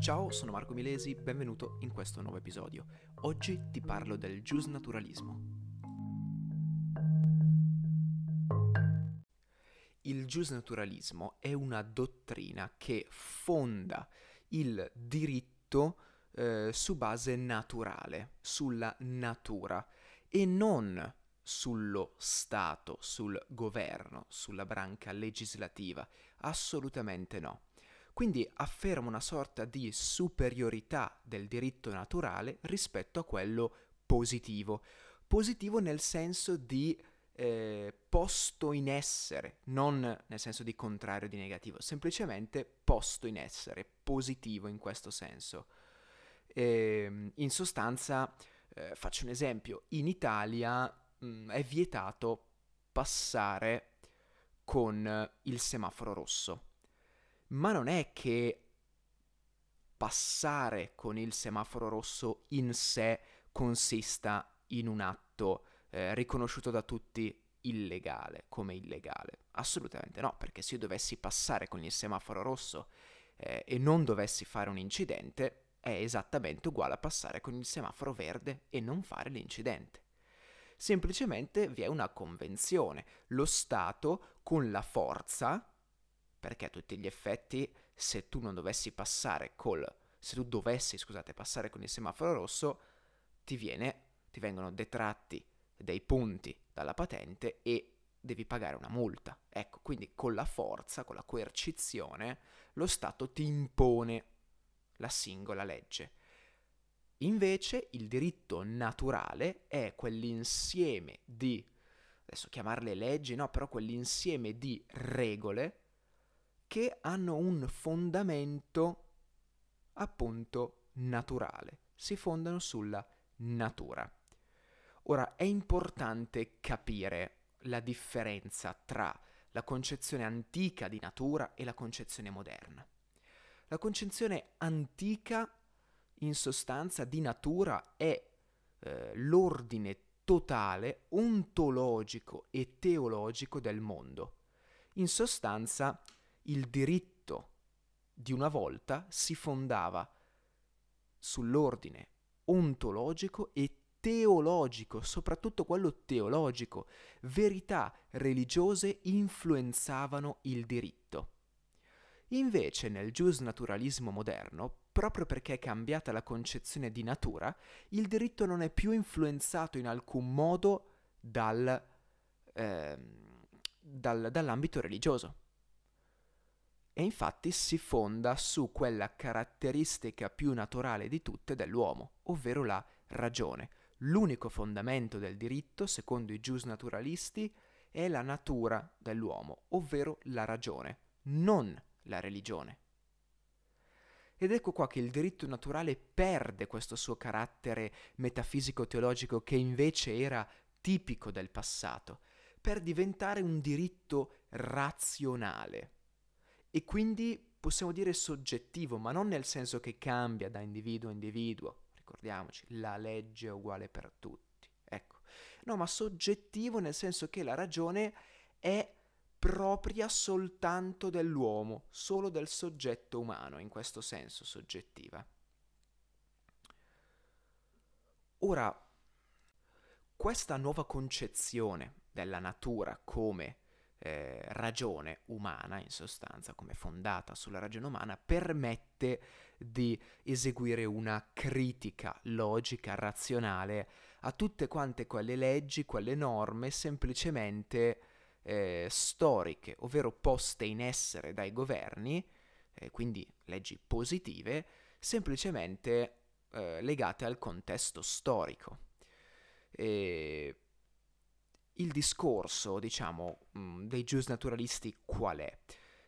Ciao, sono Marco Milesi, benvenuto in questo nuovo episodio. Oggi ti parlo del giusnaturalismo. Il giusnaturalismo è una dottrina che fonda il diritto eh, su base naturale, sulla natura e non sullo Stato, sul governo, sulla branca legislativa. Assolutamente no. Quindi afferma una sorta di superiorità del diritto naturale rispetto a quello positivo. Positivo nel senso di eh, posto in essere, non nel senso di contrario di negativo, semplicemente posto in essere, positivo in questo senso. E, ehm, in sostanza, eh, faccio un esempio, in Italia mh, mm, è vietato passare con il semaforo rosso ma non è che passare con il semaforo rosso in sé consista in un atto eh, riconosciuto da tutti illegale, come illegale. Assolutamente no, perché se io dovessi passare con il semaforo rosso eh, e non dovessi fare un incidente, è esattamente uguale a passare con il semaforo verde e non fare l'incidente. Semplicemente vi è una convenzione. Lo Stato, con la forza, perché a tutti gli effetti se tu non dovessi passare col se tu dovessi, scusate, passare con il semaforo rosso, ti viene ti vengono detratti dei punti dalla patente e devi pagare una multa. Ecco, quindi con la forza, con la coercizione, lo Stato ti impone la singola legge. Invece il diritto naturale è quell'insieme di, adesso chiamarle leggi, no, però quell'insieme di regole che hanno un fondamento appunto naturale, si fondano sulla natura. Ora è importante capire la differenza tra la concezione antica di natura e la concezione moderna. La concezione antica in sostanza di natura è eh, l'ordine totale, ontologico e teologico del mondo. In sostanza il diritto di una volta si fondava sull'ordine ontologico e teologico, soprattutto quello teologico. Verità religiose influenzavano il diritto. Invece nel giusnaturalismo moderno, proprio perché è cambiata la concezione di natura, il diritto non è più influenzato in alcun modo dal, eh, dal, dall'ambito religioso e infatti si fonda su quella caratteristica più naturale di tutte dell'uomo, ovvero la ragione. L'unico fondamento del diritto, secondo i giusnaturalisti, è la natura dell'uomo, ovvero la ragione, non la religione. Ed ecco qua che il diritto naturale perde questo suo carattere metafisico-teologico che invece era tipico del passato, per diventare un diritto razionale e quindi possiamo dire soggettivo, ma non nel senso che cambia da individuo a individuo. Ricordiamoci, la legge è uguale per tutti. Ecco. No, ma soggettivo nel senso che la ragione è propria soltanto dell'uomo, solo del soggetto umano, in questo senso soggettiva. Ora, questa nuova concezione della natura come eh, ragione umana, in sostanza, come fondata sulla ragione umana, permette di eseguire una critica logica, razionale a tutte quante quelle leggi, quelle norme semplicemente eh, storiche, ovvero poste in essere dai governi, eh, quindi leggi positive, semplicemente eh, legate al contesto storico. E il discorso, diciamo, mm, dei giusnaturalisti qual è?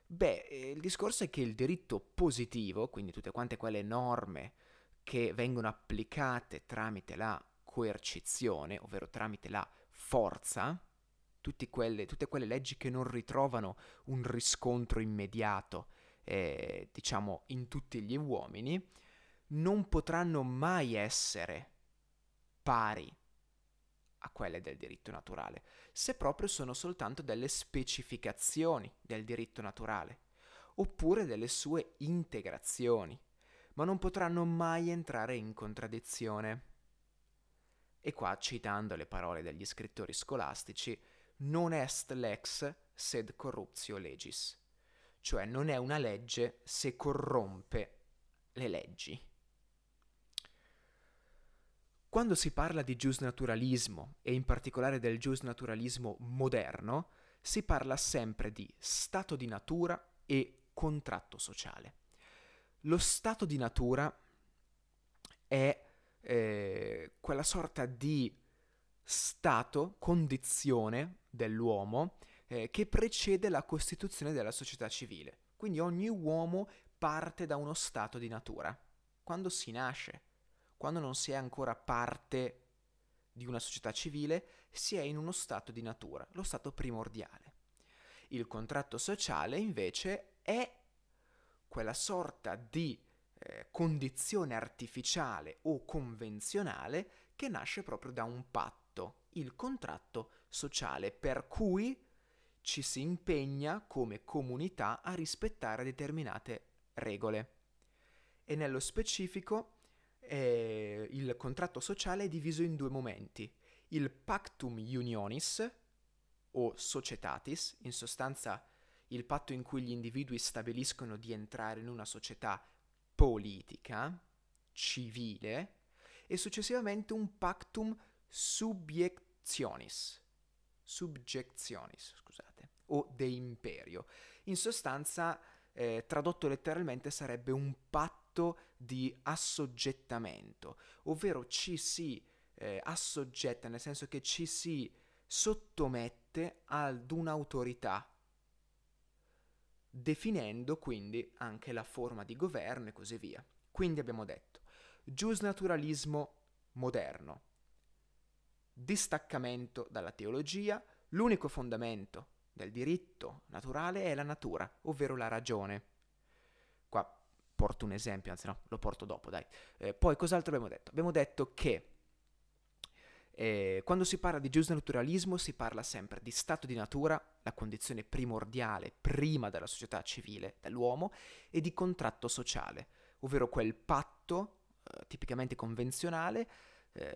Beh, eh, il discorso è che il diritto positivo, quindi tutte quante quelle norme che vengono applicate tramite la coercizione, ovvero tramite la forza, quelle, tutte quelle leggi che non ritrovano un riscontro immediato, eh, diciamo, in tutti gli uomini, non potranno mai essere pari a quelle del diritto naturale, se proprio sono soltanto delle specificazioni del diritto naturale, oppure delle sue integrazioni. ma non potranno mai entrare in contraddizione. E qua, citando le parole degli scrittori scolastici, non est lex sed corruptio legis, cioè non è una legge se corrompe le leggi. Quando si parla di giusnaturalismo, e in particolare del giusnaturalismo moderno, si parla sempre di stato di natura e contratto sociale. Lo stato di natura è eh, quella sorta di stato, condizione dell'uomo eh, che precede la costituzione della società civile. Quindi ogni uomo parte da uno stato di natura. Quando si nasce, quando non si è ancora parte di una società civile, si è in uno stato di natura, lo stato primordiale. Il contratto sociale invece è quella sorta di eh, condizione artificiale o convenzionale che nasce proprio da un patto, il contratto sociale, per cui ci si impegna come comunità a rispettare determinate regole. E nello specifico eh, il contratto sociale è diviso in due momenti. Il pactum unionis o societatis, in sostanza il patto in cui gli individui stabiliscono di entrare in una società politica, civile, e successivamente un pactum subiectionis, subjectionis, scusate, o de imperio. In sostanza, eh, tradotto letteralmente, sarebbe un patto di assoggettamento, ovvero ci si eh, assoggetta, nel senso che ci si sottomette ad un'autorità definendo quindi anche la forma di governo e così via. Quindi abbiamo detto giusnaturalismo moderno, distaccamento dalla teologia, l'unico fondamento del diritto naturale è la natura, ovvero la ragione. Porto un esempio, anzi no, lo porto dopo, dai. Eh, poi cos'altro abbiamo detto? Abbiamo detto che eh, quando si parla di giusnaturalismo si parla sempre di stato di natura, la condizione primordiale prima della società civile, dell'uomo, e di contratto sociale, ovvero quel patto eh, tipicamente convenzionale eh,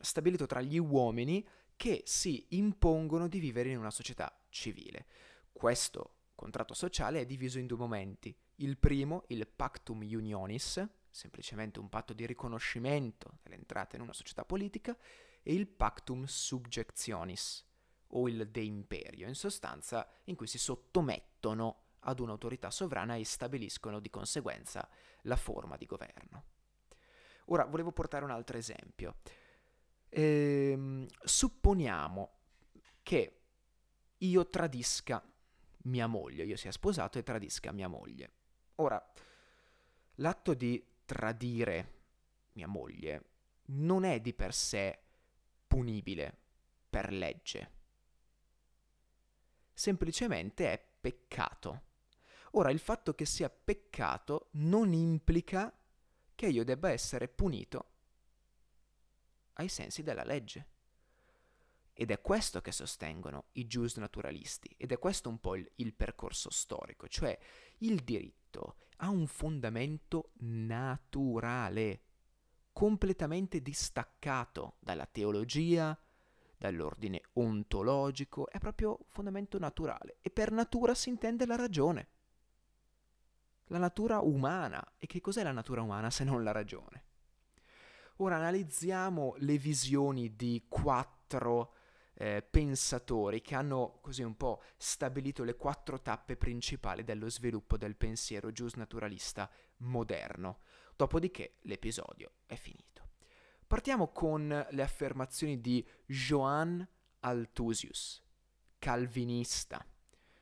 stabilito tra gli uomini che si impongono di vivere in una società civile. Questo contratto sociale è diviso in due momenti. Il primo, il pactum unionis, semplicemente un patto di riconoscimento dell'entrata in una società politica, e il pactum subjectionis, o il de imperio, in sostanza in cui si sottomettono ad un'autorità sovrana e stabiliscono di conseguenza la forma di governo. Ora volevo portare un altro esempio. Ehm, supponiamo che io tradisca mia moglie, io sia sposato e tradisca mia moglie. Ora, l'atto di tradire mia moglie non è di per sé punibile per legge. Semplicemente è peccato. Ora, il fatto che sia peccato non implica che io debba essere punito ai sensi della legge. Ed è questo che sostengono i giusnaturalisti, ed è questo un po' il, il percorso storico, cioè il diritto ha un fondamento naturale completamente distaccato dalla teologia, dall'ordine ontologico, è proprio fondamento naturale. E per natura si intende la ragione. La natura umana. E che cos'è la natura umana se non la ragione? Ora analizziamo le visioni di quattro eh, pensatori che hanno così un po' stabilito le quattro tappe principali dello sviluppo del pensiero giusnaturalista moderno. Dopodiché l'episodio è finito. Partiamo con le affermazioni di Johann Althusius, calvinista.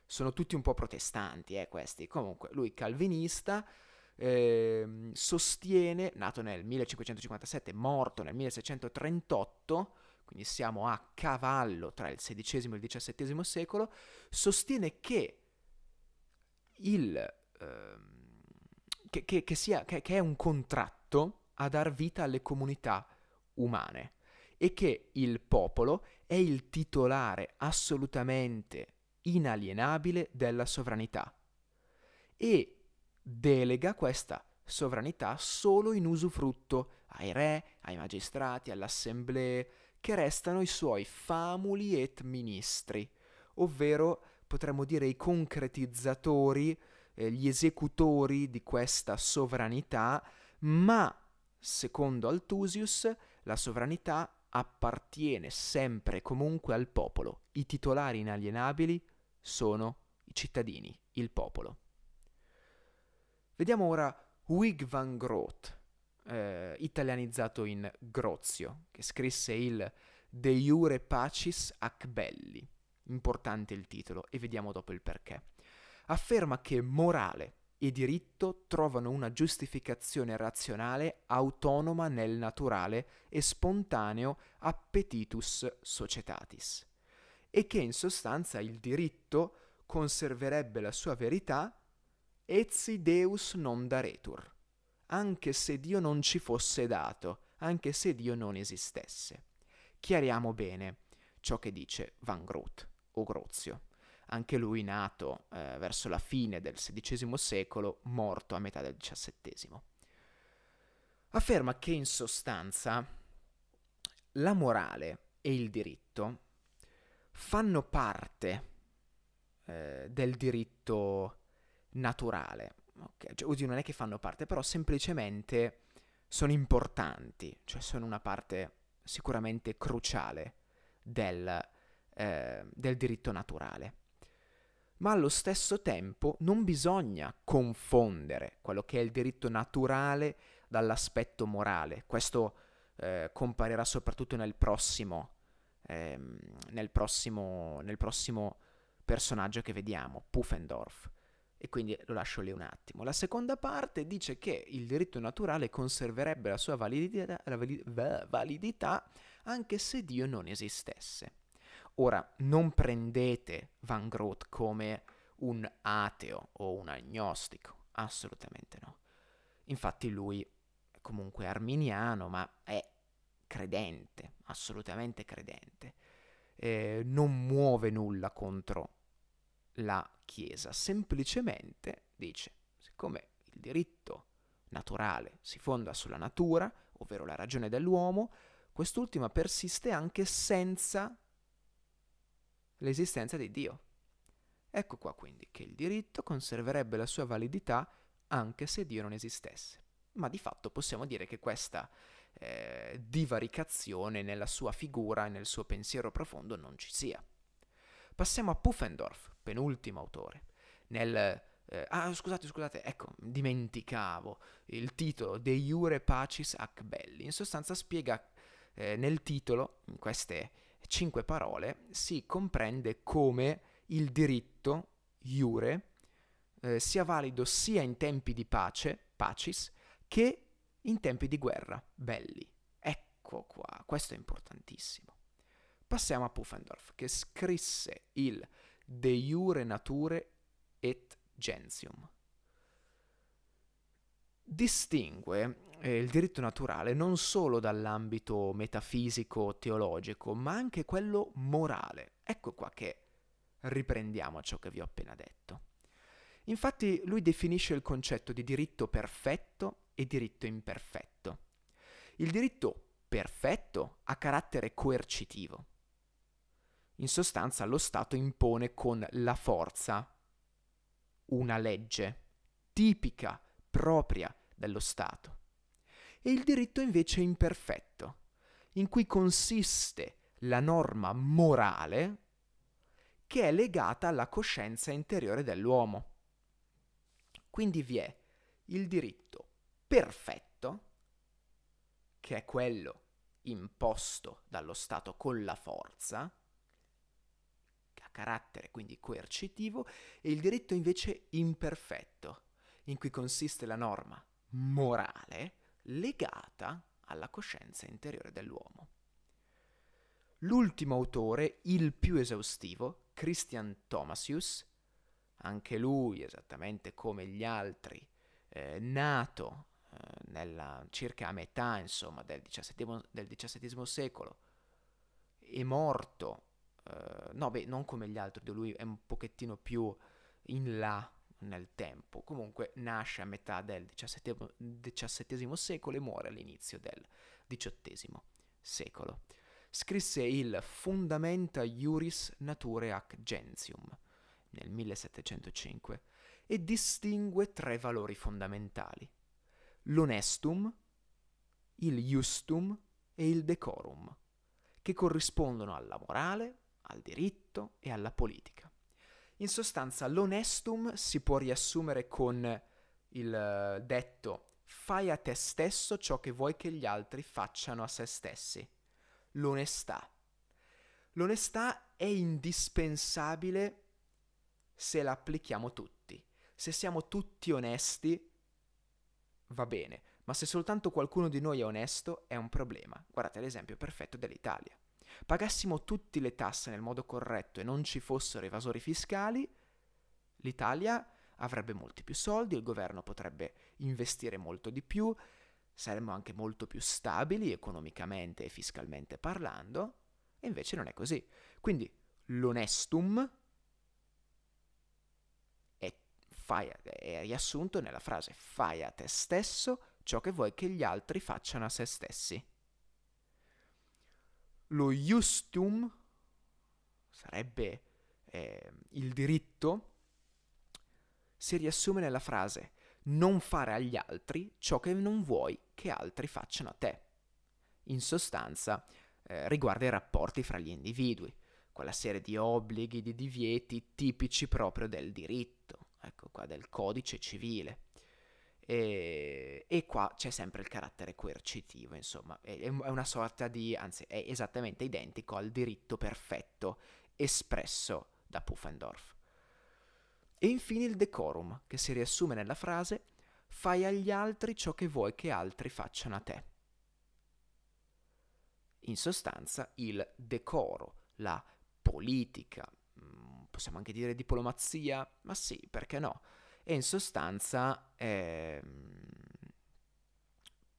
Sono tutti un po' protestanti, eh, questi. Comunque, lui calvinista, eh, sostiene, nato nel 1557, morto nel 1638, quindi siamo a cavallo tra il XVI e il XVII secolo, sostiene che il... Eh, che, che, che, sia, che, è un contratto a dar vita alle comunità umane e che il popolo è il titolare assolutamente inalienabile della sovranità e delega questa sovranità solo in usufrutto ai re, ai magistrati, alle assemblee, che restano i suoi famuli et ministri, ovvero potremmo dire i concretizzatori, eh, gli esecutori di questa sovranità, ma secondo Altusius la sovranità appartiene sempre e comunque al popolo. I titolari inalienabili sono i cittadini, il popolo. Vediamo ora Huig van Groot, eh, italianizzato in Grozio, che scrisse il De Iure Pacis ac Belli. Importante il titolo e vediamo dopo il perché. Afferma che morale e diritto trovano una giustificazione razionale autonoma nel naturale e spontaneo appetitus societatis, e che in sostanza il diritto conserverebbe la sua verità etsi Deus non daretur, anche se Dio non ci fosse dato, anche se Dio non esistesse. Chiariamo bene ciò che dice Van Groot o Grozio anche lui nato eh, verso la fine del XVI secolo, morto a metà del XVII. Afferma che in sostanza la morale e il diritto fanno parte eh, del diritto naturale. Okay? Cioè, oddio, non è che fanno parte, però semplicemente sono importanti, cioè sono una parte sicuramente cruciale del, eh, del diritto naturale ma allo stesso tempo non bisogna confondere quello che è il diritto naturale dall'aspetto morale. Questo eh, comparirà soprattutto nel prossimo, ehm, nel, prossimo, nel prossimo personaggio che vediamo, Pufendorf. E quindi lo lascio lì un attimo. La seconda parte dice che il diritto naturale conserverebbe la sua validità, la validità anche se Dio non esistesse. Ora, non prendete Van Groot come un ateo o un agnostico, assolutamente no. Infatti lui è comunque arminiano, ma è credente, assolutamente credente. Eh, non muove nulla contro la Chiesa, semplicemente dice, siccome il diritto naturale si fonda sulla natura, ovvero la ragione dell'uomo, quest'ultima persiste anche senza l'esistenza di Dio. Ecco qua quindi che il diritto conserverebbe la sua validità anche se Dio non esistesse. Ma di fatto possiamo dire che questa eh, divaricazione nella sua figura e nel suo pensiero profondo non ci sia. Passiamo a Pufendorf, penultimo autore. Nel, eh, ah, scusate, scusate, ecco, dimenticavo il titolo De Iure Pacis Ac Belli. In sostanza spiega eh, nel titolo, in queste cinque parole, si comprende come il diritto, iure, eh, sia valido sia in tempi di pace, pacis, che in tempi di guerra, belli. Ecco qua, questo è importantissimo. Passiamo a Pufendorf, che scrisse il De Iure Nature et Gentium. Distingue eh, il diritto naturale non solo dall'ambito metafisico, teologico, ma anche quello morale. Ecco qua che riprendiamo ciò che vi ho appena detto. Infatti lui definisce il concetto di diritto perfetto e diritto imperfetto. Il diritto perfetto ha carattere coercitivo. In sostanza lo Stato impone con la forza una legge tipica, propria dello Stato e il diritto invece imperfetto, in cui consiste la norma morale che è legata alla coscienza interiore dell'uomo. Quindi vi è il diritto perfetto, che è quello imposto dallo Stato con la forza, carattere quindi coercitivo, e il diritto invece imperfetto, in cui consiste la norma morale, legata alla coscienza interiore dell'uomo. L'ultimo autore, il più esaustivo, Christian Thomasius, anche lui esattamente come gli altri, eh, nato eh, nella, circa a metà insomma, del XVII, del XVII secolo e morto, eh, no beh, non come gli altri, lui è un pochettino più in là nel tempo, comunque nasce a metà del XVII secolo e muore all'inizio del XVIII secolo. Scrisse il Fundamenta Iuris Naturae ac Gentium nel 1705 e distingue tre valori fondamentali: l'onestum, il justum e il decorum, che corrispondono alla morale, al diritto e alla politica. In sostanza, l'onestum si può riassumere con il eh, detto fai a te stesso ciò che vuoi che gli altri facciano a se stessi. L'onestà. L'onestà è indispensabile se la applichiamo tutti. Se siamo tutti onesti, va bene, ma se soltanto qualcuno di noi è onesto, è un problema. Guardate l'esempio perfetto dell'Italia pagassimo tutte le tasse nel modo corretto e non ci fossero evasori fiscali, l'Italia avrebbe molti più soldi, il governo potrebbe investire molto di più, saremmo anche molto più stabili economicamente e fiscalmente parlando, e invece non è così. Quindi l'onestum è, fai, è riassunto nella frase fai a te stesso ciò che vuoi che gli altri facciano a se stessi. Lo justum sarebbe eh, il diritto, si riassume nella frase non fare agli altri ciò che non vuoi che altri facciano a te. In sostanza eh, riguarda i rapporti fra gli individui, quella serie di obblighi, di divieti tipici proprio del diritto, ecco qua del codice civile. E, e, qua c'è sempre il carattere coercitivo, insomma, è, è una sorta di, anzi è esattamente identico al diritto perfetto espresso da Pufendorf. E infine il decorum, che si riassume nella frase fai agli altri ciò che vuoi che altri facciano a te. In sostanza il decoro, la politica, mm, possiamo anche dire diplomazia, ma sì, perché no? E in sostanza eh,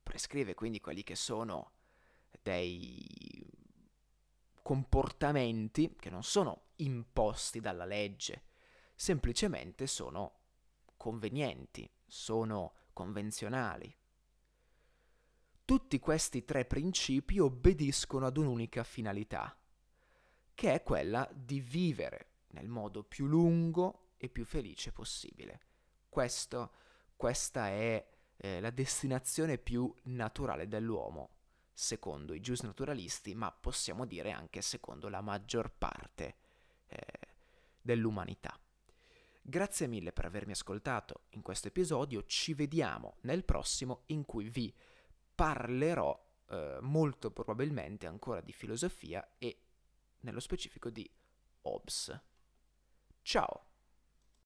prescrive quindi quelli che sono dei comportamenti che non sono imposti dalla legge, semplicemente sono convenienti, sono convenzionali. Tutti questi tre principi obbediscono ad un'unica finalità, che è quella di vivere nel modo più lungo e più felice possibile questo, questa è eh, la destinazione più naturale dell'uomo, secondo i giusnaturalisti, ma possiamo dire anche secondo la maggior parte eh, dell'umanità. Grazie mille per avermi ascoltato in questo episodio, ci vediamo nel prossimo in cui vi parlerò eh, molto probabilmente ancora di filosofia e nello specifico di Hobbes. Ciao!